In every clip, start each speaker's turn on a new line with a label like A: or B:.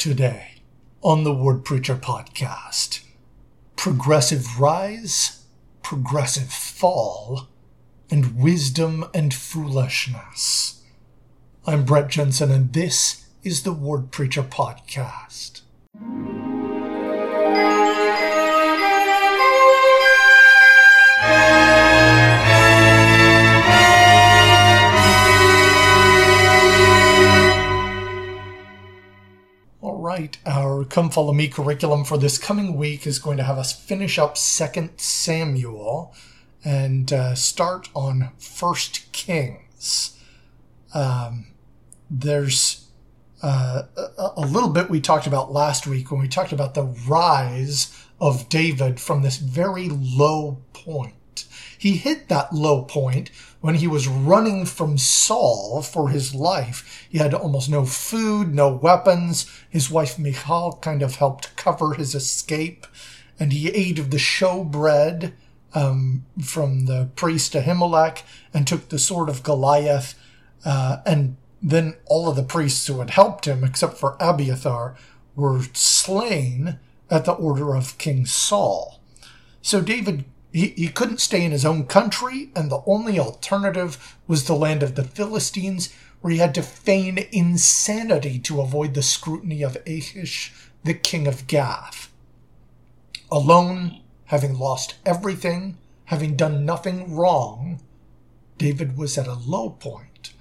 A: Today on the Word Preacher Podcast Progressive Rise, Progressive Fall, and Wisdom and Foolishness. I'm Brett Jensen, and this is the Word Preacher Podcast. Right, our Come Follow Me curriculum for this coming week is going to have us finish up Second Samuel and uh, start on First Kings. Um, there's uh, a, a little bit we talked about last week when we talked about the rise of David from this very low point. He hit that low point when he was running from Saul for his life. He had almost no food, no weapons. His wife Michal kind of helped cover his escape, and he ate of the showbread um, from the priest Ahimelech and took the sword of Goliath. Uh, and then all of the priests who had helped him, except for Abiathar, were slain at the order of King Saul. So David he, he couldn't stay in his own country, and the only alternative was the land of the Philistines, where he had to feign insanity to avoid the scrutiny of Achish, the king of Gath. Alone, having lost everything, having done nothing wrong, David was at a low point,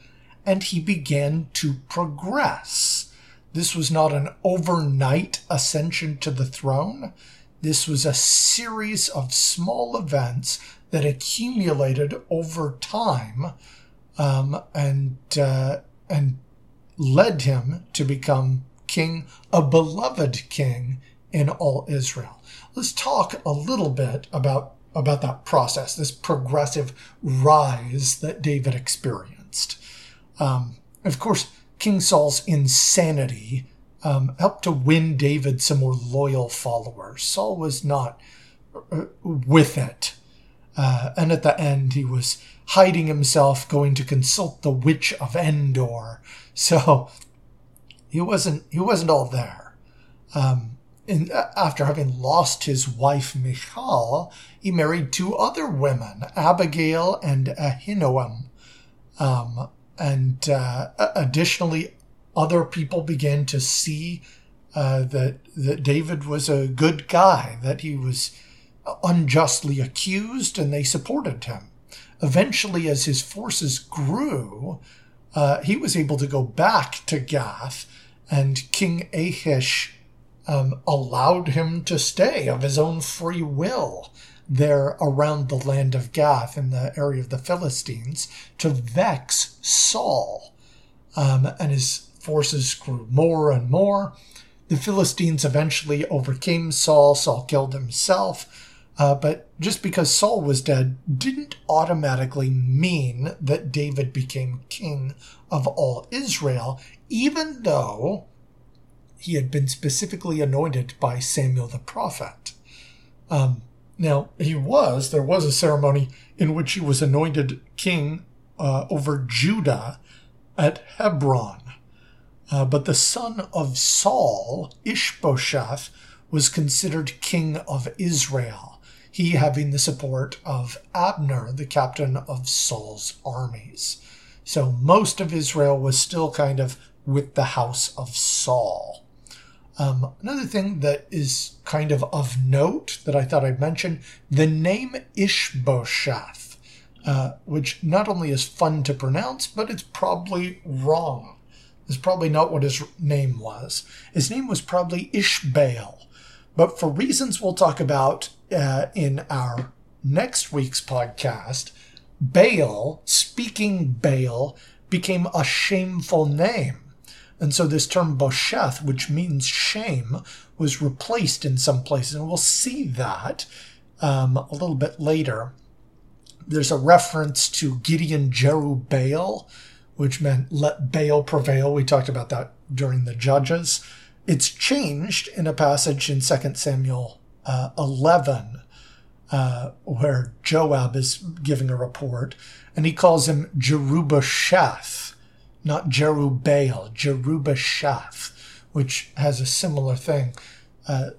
A: and he began to progress. This was not an overnight ascension to the throne. This was a series of small events that accumulated over time um, and uh, and led him to become king, a beloved king in all Israel. Let's talk a little bit about about that process, this progressive rise that David experienced. Um, of course, King Saul's insanity um, helped to win David some more loyal followers. Saul was not uh, with it. Uh, and at the end, he was hiding himself, going to consult the witch of Endor. So he wasn't he wasn't all there. Um, and after having lost his wife Michal, he married two other women, Abigail and Ahinoam. Um, and uh, additionally, other people began to see uh, that that David was a good guy, that he was unjustly accused, and they supported him. Eventually, as his forces grew, uh, he was able to go back to Gath, and King Achish um, allowed him to stay of his own free will there around the land of Gath in the area of the Philistines to vex Saul. Um, and his forces grew more and more. The Philistines eventually overcame Saul. Saul killed himself. Uh, but just because Saul was dead didn't automatically mean that David became king of all Israel, even though he had been specifically anointed by Samuel the prophet. Um, now, he was, there was a ceremony in which he was anointed king uh, over Judah at Hebron. Uh, but the son of Saul, Ishbosheth, was considered king of Israel, he having the support of Abner, the captain of Saul's armies. So most of Israel was still kind of with the house of Saul. Um, another thing that is kind of of note that I thought I'd mention the name Ishbosheth, uh, which not only is fun to pronounce, but it's probably wrong is probably not what his name was. His name was probably Ishbaal. But for reasons we'll talk about uh, in our next week's podcast, Baal, speaking Baal, became a shameful name. And so this term Bosheth, which means shame, was replaced in some places. And we'll see that um, a little bit later. There's a reference to Gideon Jerubbaal, which meant let Baal prevail. We talked about that during the Judges. It's changed in a passage in 2 Samuel uh, 11, uh, where Joab is giving a report, and he calls him Jerubasheth, not Jerubbaal, Jerubasheth, which has a similar thing. Uh,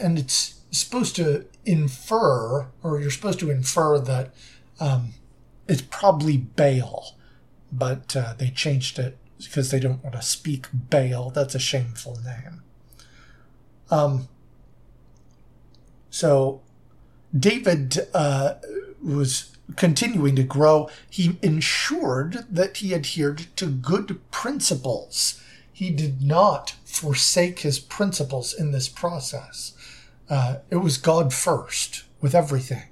A: and it's supposed to infer, or you're supposed to infer that um, it's probably Baal, but uh, they changed it because they don't want to speak Baal. That's a shameful name. Um, so David uh, was continuing to grow. He ensured that he adhered to good principles. He did not forsake his principles in this process. Uh, it was God first with everything.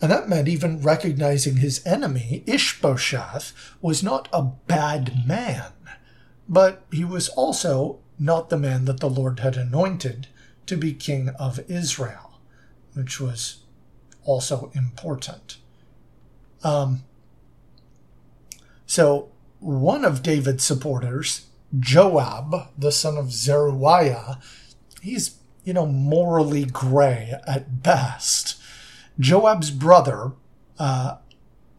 A: And that meant even recognizing his enemy, Ishbosheth, was not a bad man, but he was also not the man that the Lord had anointed to be king of Israel, which was also important. Um, so, one of David's supporters, Joab, the son of Zeruiah, he's, you know, morally gray at best. Joab's brother, uh,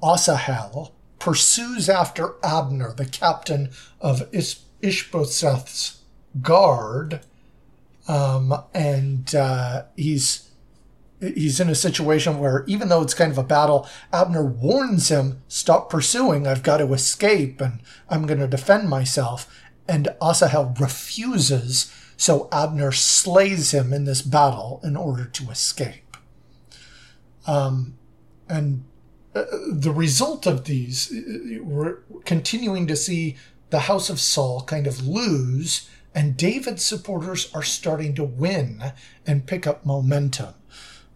A: Asahel, pursues after Abner, the captain of Ish- Ishbosheth's guard, um, and uh, he's he's in a situation where even though it's kind of a battle, Abner warns him, "Stop pursuing! I've got to escape, and I'm going to defend myself." And Asahel refuses, so Abner slays him in this battle in order to escape. Um, and uh, the result of these, uh, we're continuing to see the House of Saul kind of lose, and David's supporters are starting to win and pick up momentum.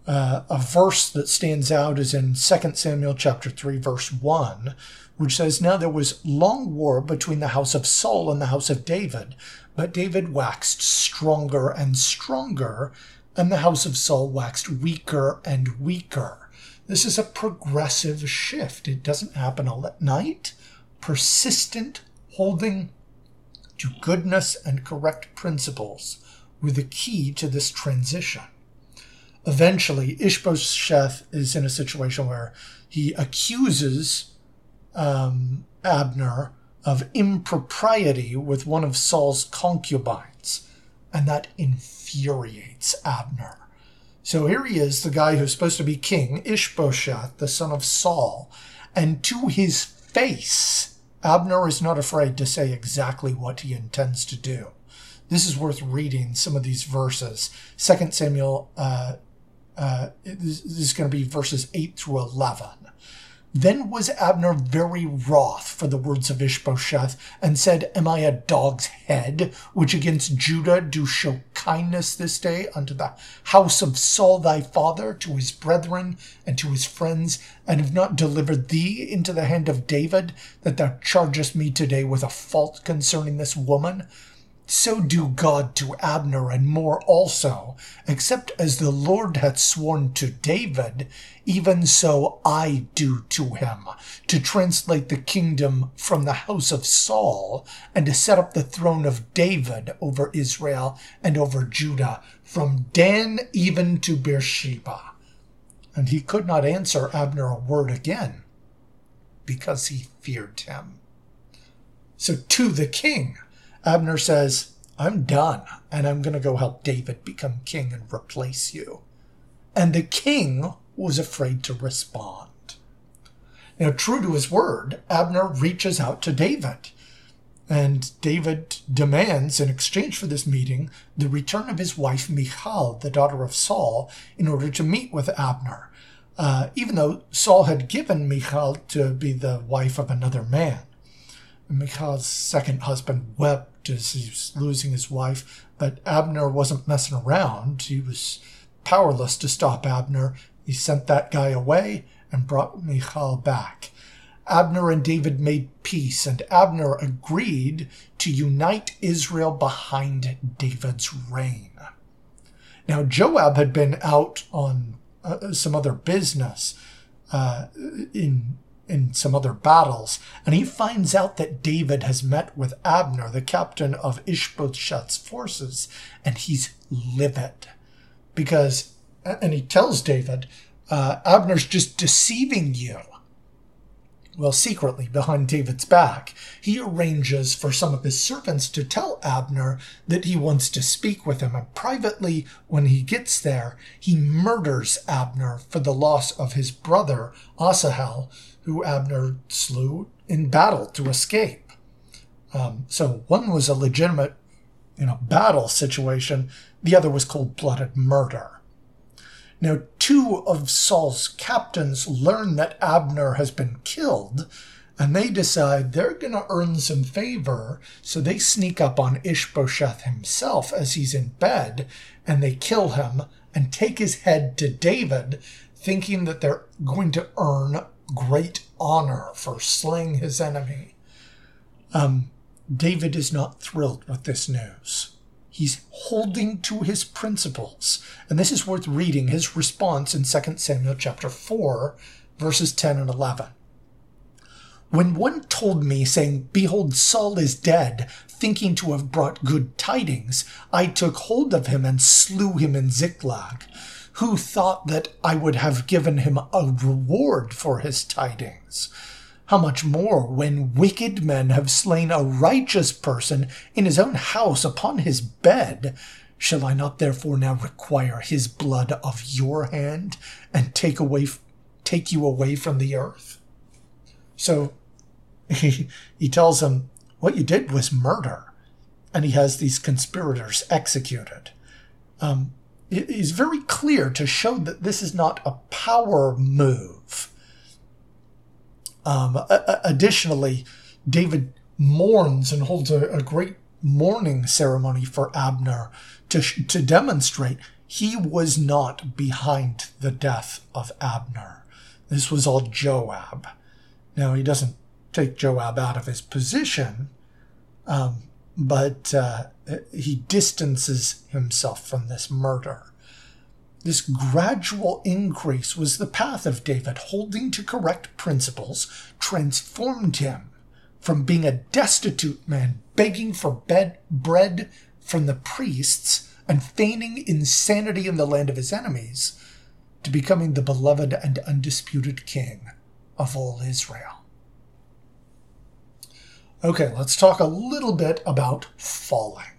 A: Uh, a verse that stands out is in 2 Samuel chapter 3 verse 1 which says now there was long war between the house of Saul and the house of David but David waxed stronger and stronger and the house of Saul waxed weaker and weaker. This is a progressive shift. It doesn't happen all at night. Persistent holding to goodness and correct principles were the key to this transition. Eventually Ishbosheth is in a situation where he accuses um, Abner of impropriety with one of Saul's concubines, and that infuriates Abner. So here he is, the guy who's supposed to be king, Ishbosheth, the son of Saul, and to his face, Abner is not afraid to say exactly what he intends to do. This is worth reading some of these verses. 2 Samuel uh, uh, this is going to be verses 8 through 11. Then was Abner very wroth for the words of Ishbosheth, and said, Am I a dog's head, which against Judah do show kindness this day unto the house of Saul thy father, to his brethren and to his friends, and have not delivered thee into the hand of David, that thou chargest me today with a fault concerning this woman? So do God to Abner and more also, except as the Lord hath sworn to David, even so I do to him, to translate the kingdom from the house of Saul, and to set up the throne of David over Israel and over Judah, from Dan even to Beersheba. And he could not answer Abner a word again, because he feared him. So to the king, Abner says, I'm done, and I'm going to go help David become king and replace you. And the king was afraid to respond. Now, true to his word, Abner reaches out to David. And David demands, in exchange for this meeting, the return of his wife Michal, the daughter of Saul, in order to meet with Abner. Uh, even though Saul had given Michal to be the wife of another man. Michal's second husband wept as he was losing his wife, but Abner wasn't messing around. He was powerless to stop Abner. He sent that guy away and brought Michal back. Abner and David made peace, and Abner agreed to unite Israel behind David's reign. Now, Joab had been out on uh, some other business uh, in in some other battles, and he finds out that David has met with Abner, the captain of Ishbosheth's forces, and he's livid because, and he tells David, uh, Abner's just deceiving you. Well, secretly behind David's back, he arranges for some of his servants to tell Abner that he wants to speak with him. And privately, when he gets there, he murders Abner for the loss of his brother, Asahel, who Abner slew in battle to escape. Um, so one was a legitimate, you know, battle situation. The other was cold-blooded murder. Now, two of Saul's captains learn that Abner has been killed, and they decide they're going to earn some favor, so they sneak up on Ishbosheth himself as he's in bed, and they kill him and take his head to David, thinking that they're going to earn great honor for slaying his enemy. Um, David is not thrilled with this news. He's holding to his principles. And this is worth reading his response in 2 Samuel chapter 4, verses 10 and 11. When one told me, saying, Behold, Saul is dead, thinking to have brought good tidings, I took hold of him and slew him in Ziklag. Who thought that I would have given him a reward for his tidings? How much more when wicked men have slain a righteous person in his own house upon his bed? Shall I not therefore now require his blood of your hand and take away take you away from the earth? So he, he tells him, What you did was murder. And he has these conspirators executed. Um, it is very clear to show that this is not a power move. Um, additionally, David mourns and holds a, a, great mourning ceremony for Abner to, to demonstrate he was not behind the death of Abner. This was all Joab. Now, he doesn't take Joab out of his position, um, but uh, he distances himself from this murder. This gradual increase was the path of David, holding to correct principles, transformed him from being a destitute man, begging for bed, bread from the priests, and feigning insanity in the land of his enemies, to becoming the beloved and undisputed king of all Israel. Okay, let's talk a little bit about falling.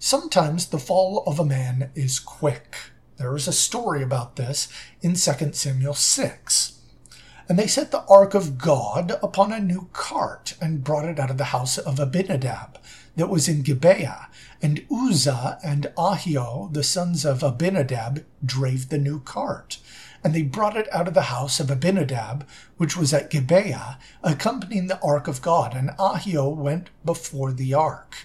A: Sometimes the fall of a man is quick there is a story about this in 2 Samuel 6. And they set the ark of God upon a new cart and brought it out of the house of Abinadab that was in Gibeah. And Uzzah and Ahio, the sons of Abinadab, drave the new cart. And they brought it out of the house of Abinadab, which was at Gibeah, accompanying the ark of God. And Ahio went before the ark.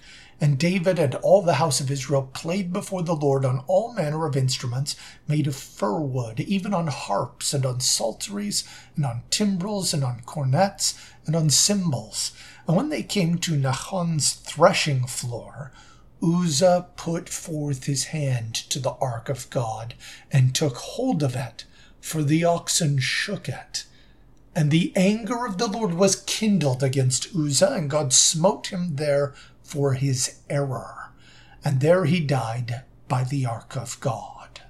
A: And David and all the house of Israel played before the Lord on all manner of instruments made of fir wood, even on harps and on psalteries and on timbrels and on cornets and on cymbals. And when they came to Nachon's threshing floor, Uzzah put forth his hand to the ark of God and took hold of it, for the oxen shook it. And the anger of the Lord was kindled against Uzzah, and God smote him there for his error, and there he died by the ark of God.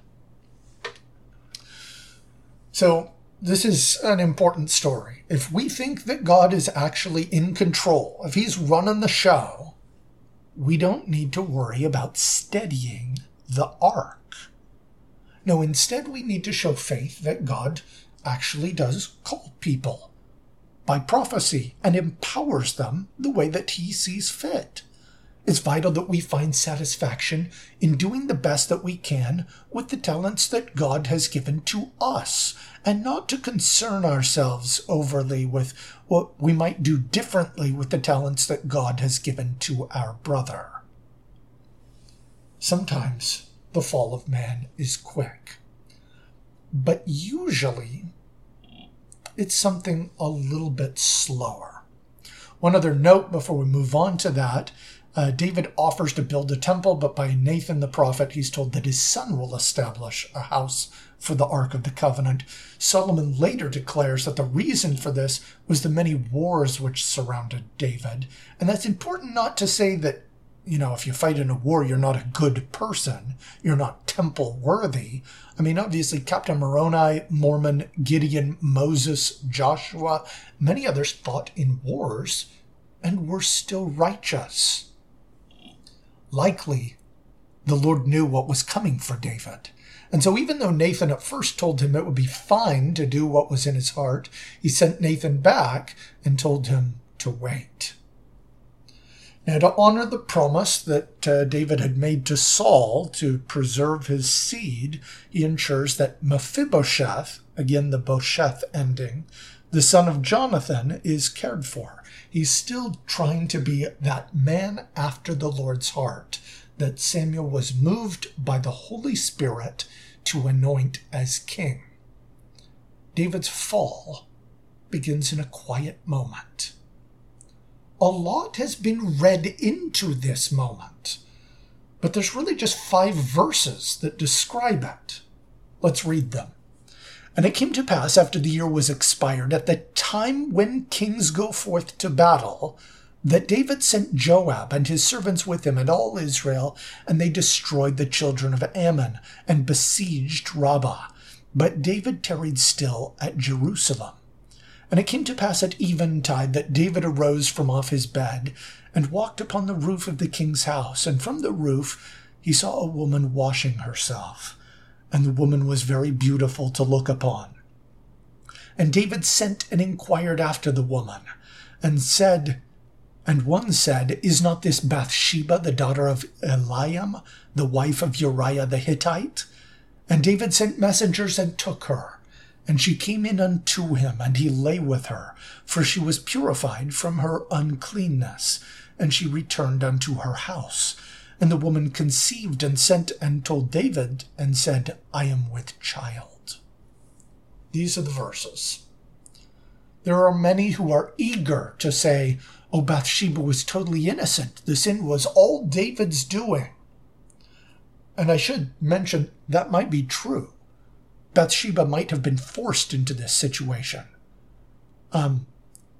A: So, this is an important story. If we think that God is actually in control, if he's running the show, we don't need to worry about steadying the ark. No, instead, we need to show faith that God actually does call people by prophecy and empowers them the way that he sees fit. It's vital that we find satisfaction in doing the best that we can with the talents that God has given to us, and not to concern ourselves overly with what we might do differently with the talents that God has given to our brother. Sometimes the fall of man is quick, but usually it's something a little bit slower. One other note before we move on to that uh, David offers to build a temple, but by Nathan the prophet, he's told that his son will establish a house for the Ark of the Covenant. Solomon later declares that the reason for this was the many wars which surrounded David. And that's important not to say that you know, if you fight in a war, you're not a good person. You're not temple worthy. I mean, obviously, Captain Moroni, Mormon, Gideon, Moses, Joshua, many others fought in wars and were still righteous. Likely, the Lord knew what was coming for David. And so, even though Nathan at first told him it would be fine to do what was in his heart, he sent Nathan back and told him to wait. Now, to honor the promise that uh, David had made to Saul to preserve his seed, he ensures that Mephibosheth, again the Bosheth ending, the son of Jonathan, is cared for. He's still trying to be that man after the Lord's heart that Samuel was moved by the Holy Spirit to anoint as king. David's fall begins in a quiet moment. A lot has been read into this moment, but there's really just five verses that describe it. Let's read them. And it came to pass after the year was expired, at the time when kings go forth to battle, that David sent Joab and his servants with him and all Israel, and they destroyed the children of Ammon and besieged Rabbah. But David tarried still at Jerusalem. And it came to pass at eventide that David arose from off his bed and walked upon the roof of the king's house, and from the roof he saw a woman washing herself, and the woman was very beautiful to look upon. And David sent and inquired after the woman, and said, and one said, Is not this Bathsheba the daughter of Eliam, the wife of Uriah the Hittite? And David sent messengers and took her. And she came in unto him, and he lay with her, for she was purified from her uncleanness. And she returned unto her house. And the woman conceived and sent and told David, and said, I am with child. These are the verses. There are many who are eager to say, Oh, Bathsheba was totally innocent. The sin was all David's doing. And I should mention that might be true. Bathsheba might have been forced into this situation. Um,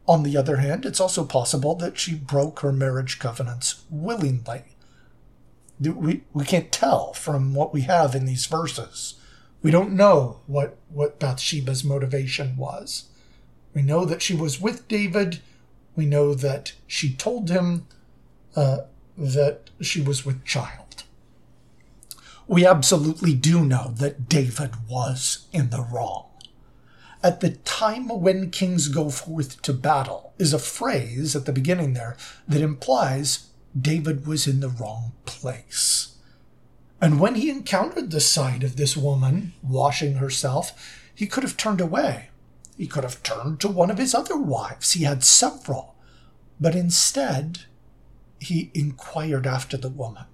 A: on the other hand, it's also possible that she broke her marriage covenants willingly. We, we can't tell from what we have in these verses. We don't know what, what Bathsheba's motivation was. We know that she was with David we know that she told him uh, that she was with child. We absolutely do know that David was in the wrong. At the time when kings go forth to battle is a phrase at the beginning there that implies David was in the wrong place. And when he encountered the sight of this woman washing herself, he could have turned away. He could have turned to one of his other wives. He had several. But instead, he inquired after the woman.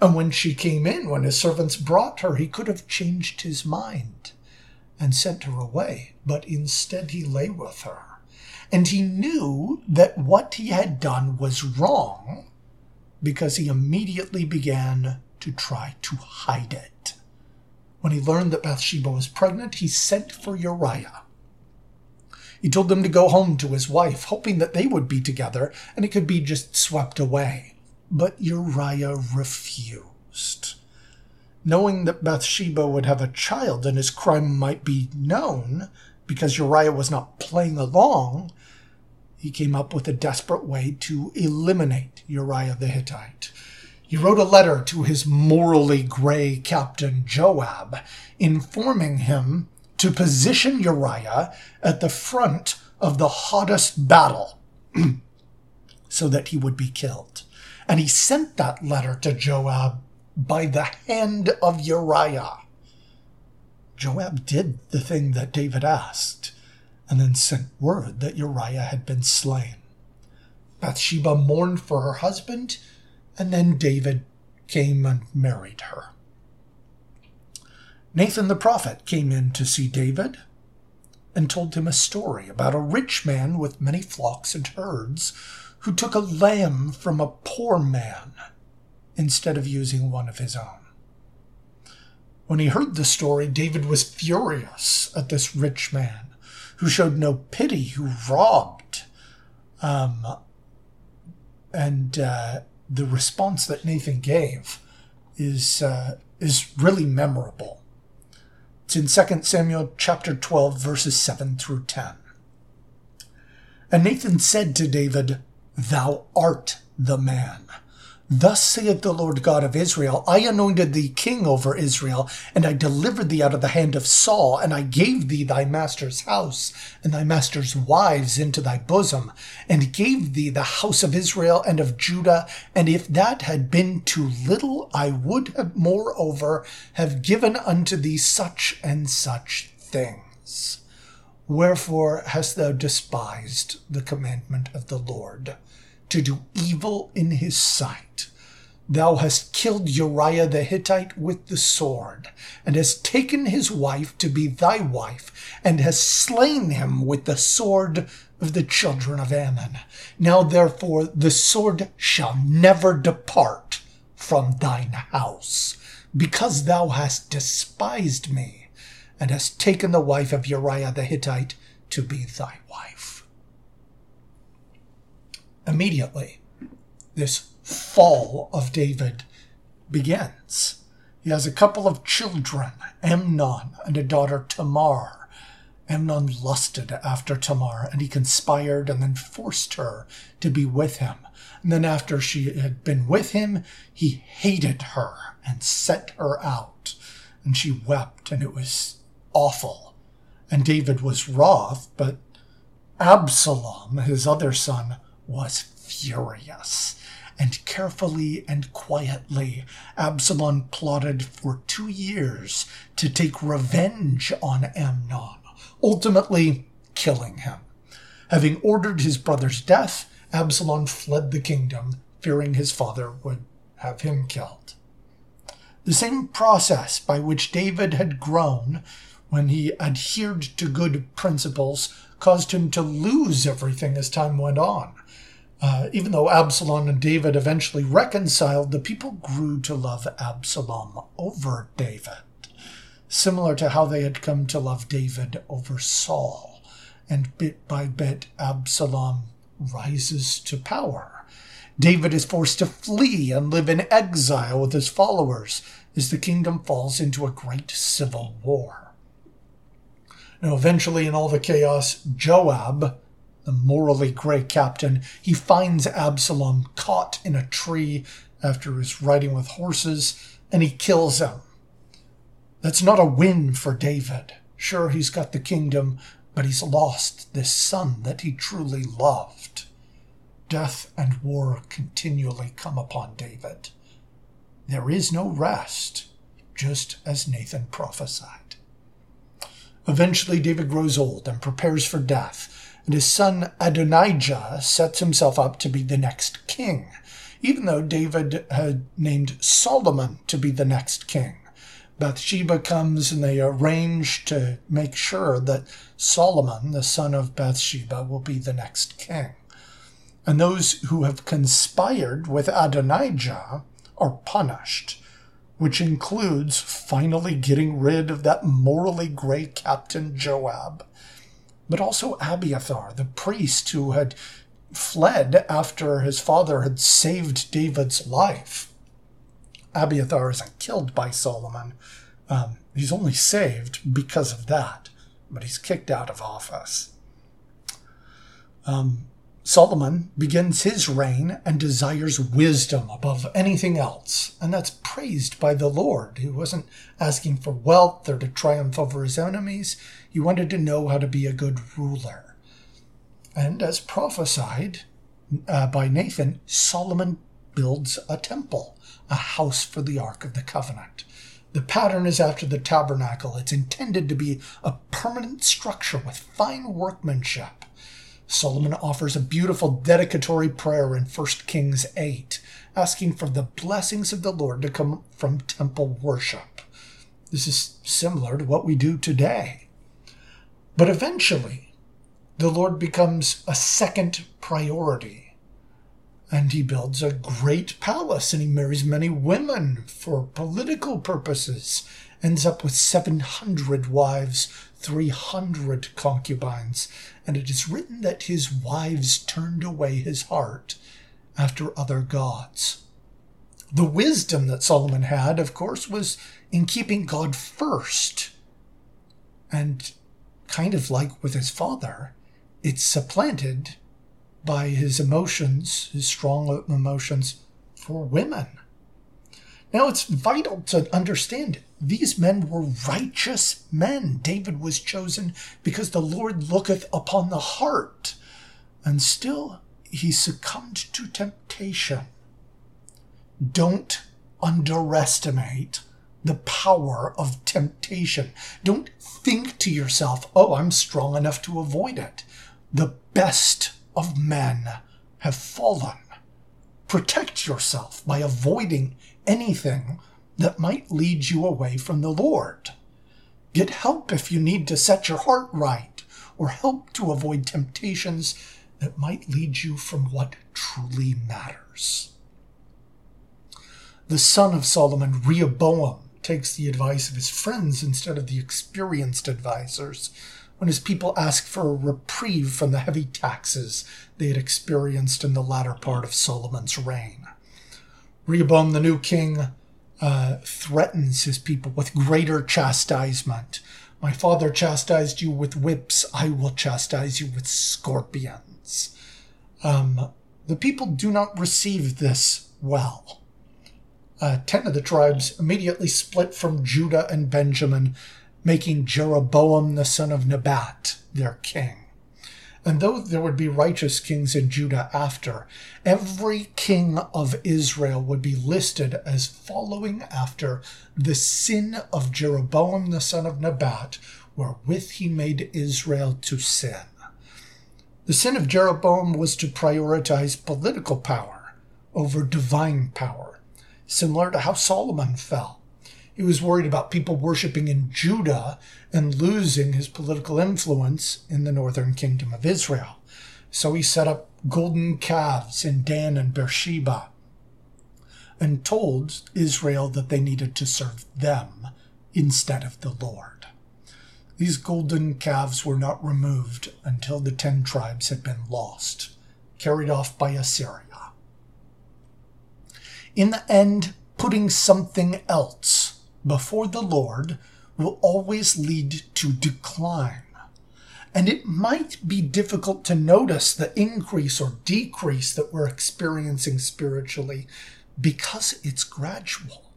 A: And when she came in, when his servants brought her, he could have changed his mind and sent her away. But instead, he lay with her. And he knew that what he had done was wrong because he immediately began to try to hide it. When he learned that Bathsheba was pregnant, he sent for Uriah. He told them to go home to his wife, hoping that they would be together and it could be just swept away. But Uriah refused. Knowing that Bathsheba would have a child and his crime might be known, because Uriah was not playing along, he came up with a desperate way to eliminate Uriah the Hittite. He wrote a letter to his morally gray captain Joab, informing him to position Uriah at the front of the hottest battle so that he would be killed. And he sent that letter to Joab by the hand of Uriah. Joab did the thing that David asked and then sent word that Uriah had been slain. Bathsheba mourned for her husband, and then David came and married her. Nathan the prophet came in to see David and told him a story about a rich man with many flocks and herds who took a lamb from a poor man instead of using one of his own. When he heard the story, David was furious at this rich man who showed no pity, who robbed. Um, and uh, the response that Nathan gave is uh, is really memorable. It's in 2 Samuel chapter 12 verses 7 through 10. And Nathan said to David, Thou art the man. Thus saith the Lord God of Israel I anointed thee king over Israel, and I delivered thee out of the hand of Saul, and I gave thee thy master's house, and thy master's wives into thy bosom, and gave thee the house of Israel and of Judah. And if that had been too little, I would have moreover have given unto thee such and such things. Wherefore hast thou despised the commandment of the Lord? To do evil in his sight. Thou hast killed Uriah the Hittite with the sword, and hast taken his wife to be thy wife, and hast slain him with the sword of the children of Ammon. Now therefore the sword shall never depart from thine house, because thou hast despised me, and hast taken the wife of Uriah the Hittite to be thy wife immediately this fall of David begins. He has a couple of children, Amnon and a daughter Tamar. Amnon lusted after Tamar, and he conspired and then forced her to be with him. And then, after she had been with him, he hated her and set her out. And she wept, and it was awful. And David was wroth, but Absalom, his other son, was furious. And carefully and quietly, Absalom plotted for two years to take revenge on Amnon, ultimately killing him. Having ordered his brother's death, Absalom fled the kingdom, fearing his father would have him killed. The same process by which David had grown when he adhered to good principles caused him to lose everything as time went on. Uh, even though Absalom and David eventually reconciled, the people grew to love Absalom over David, similar to how they had come to love David over Saul. And bit by bit, Absalom rises to power. David is forced to flee and live in exile with his followers as the kingdom falls into a great civil war. Eventually, in all the chaos, Joab, the morally grey captain, he finds Absalom caught in a tree after his riding with horses, and he kills him. That's not a win for David. Sure, he's got the kingdom, but he's lost this son that he truly loved. Death and war continually come upon David. There is no rest, just as Nathan prophesied. Eventually, David grows old and prepares for death and his son Adonijah sets himself up to be the next king, even though David had named Solomon to be the next king. Bathsheba comes and they arrange to make sure that Solomon, the son of Bathsheba, will be the next king. And those who have conspired with Adonijah are punished, which includes finally getting rid of that morally gray Captain Joab but also Abiathar, the priest who had fled after his father had saved David's life. Abiathar isn't killed by Solomon. Um, he's only saved because of that, but he's kicked out of office. Um, Solomon begins his reign and desires wisdom above anything else, and that's praised by the Lord. He wasn't asking for wealth or to triumph over his enemies. He wanted to know how to be a good ruler. And as prophesied uh, by Nathan, Solomon builds a temple, a house for the Ark of the Covenant. The pattern is after the tabernacle. It's intended to be a permanent structure with fine workmanship. Solomon offers a beautiful dedicatory prayer in 1 Kings 8, asking for the blessings of the Lord to come from temple worship. This is similar to what we do today. But eventually, the Lord becomes a second priority. And he builds a great palace and he marries many women for political purposes, ends up with 700 wives, 300 concubines, and it is written that his wives turned away his heart, after other gods. The wisdom that Solomon had, of course, was in keeping God first. And kind of like with his father, it's supplanted by his emotions, his strong emotions for women. Now, it's vital to understand these men were righteous men. David was chosen because the Lord looketh upon the heart. And still, he succumbed to temptation. Don't underestimate the power of temptation. Don't think to yourself, oh, I'm strong enough to avoid it. The best of men have fallen. Protect yourself by avoiding anything that might lead you away from the Lord. Get help if you need to set your heart right, or help to avoid temptations that might lead you from what truly matters. The son of Solomon, Rehoboam, takes the advice of his friends instead of the experienced advisers when his people ask for a reprieve from the heavy taxes they had experienced in the latter part of Solomon's reign. Rehoboam, the new king, uh, threatens his people with greater chastisement. My father chastised you with whips, I will chastise you with scorpions. Um, the people do not receive this well. Uh, ten of the tribes immediately split from Judah and Benjamin, making Jeroboam the son of Nebat their king. And though there would be righteous kings in Judah after, every king of Israel would be listed as following after the sin of Jeroboam the son of Nebat, wherewith he made Israel to sin. The sin of Jeroboam was to prioritize political power over divine power, similar to how Solomon fell. He was worried about people worshiping in Judah and losing his political influence in the northern kingdom of Israel. So he set up golden calves in Dan and Beersheba and told Israel that they needed to serve them instead of the Lord. These golden calves were not removed until the ten tribes had been lost, carried off by Assyria. In the end, putting something else before the Lord will always lead to decline. And it might be difficult to notice the increase or decrease that we're experiencing spiritually because it's gradual.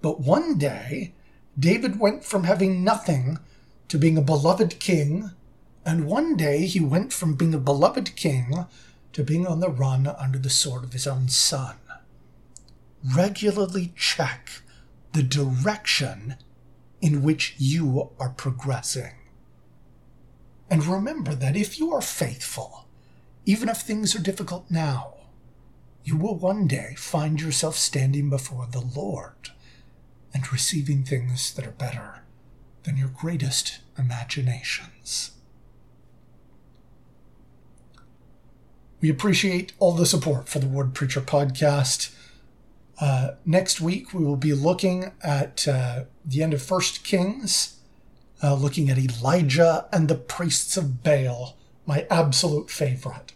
A: But one day, David went from having nothing to being a beloved king, and one day he went from being a beloved king to being on the run under the sword of his own son. Regularly check the direction in which you are progressing. And remember that if you are faithful, even if things are difficult now, you will one day find yourself standing before the Lord and receiving things that are better than your greatest imaginations. We appreciate all the support for the Word Preacher podcast. Uh, next week, we will be looking at uh, the end of First Kings, uh, looking at Elijah and the priests of Baal, my absolute favorite.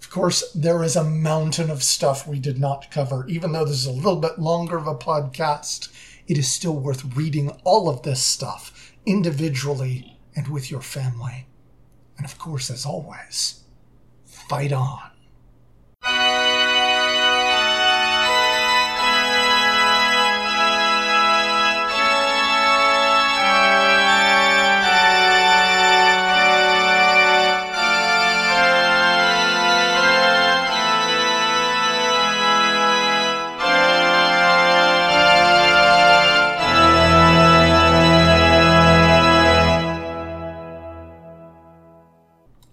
A: Of course, there is a mountain of stuff we did not cover. Even though this is a little bit longer of a podcast, it is still worth reading all of this stuff individually and with your family. And of course, as always, fight on.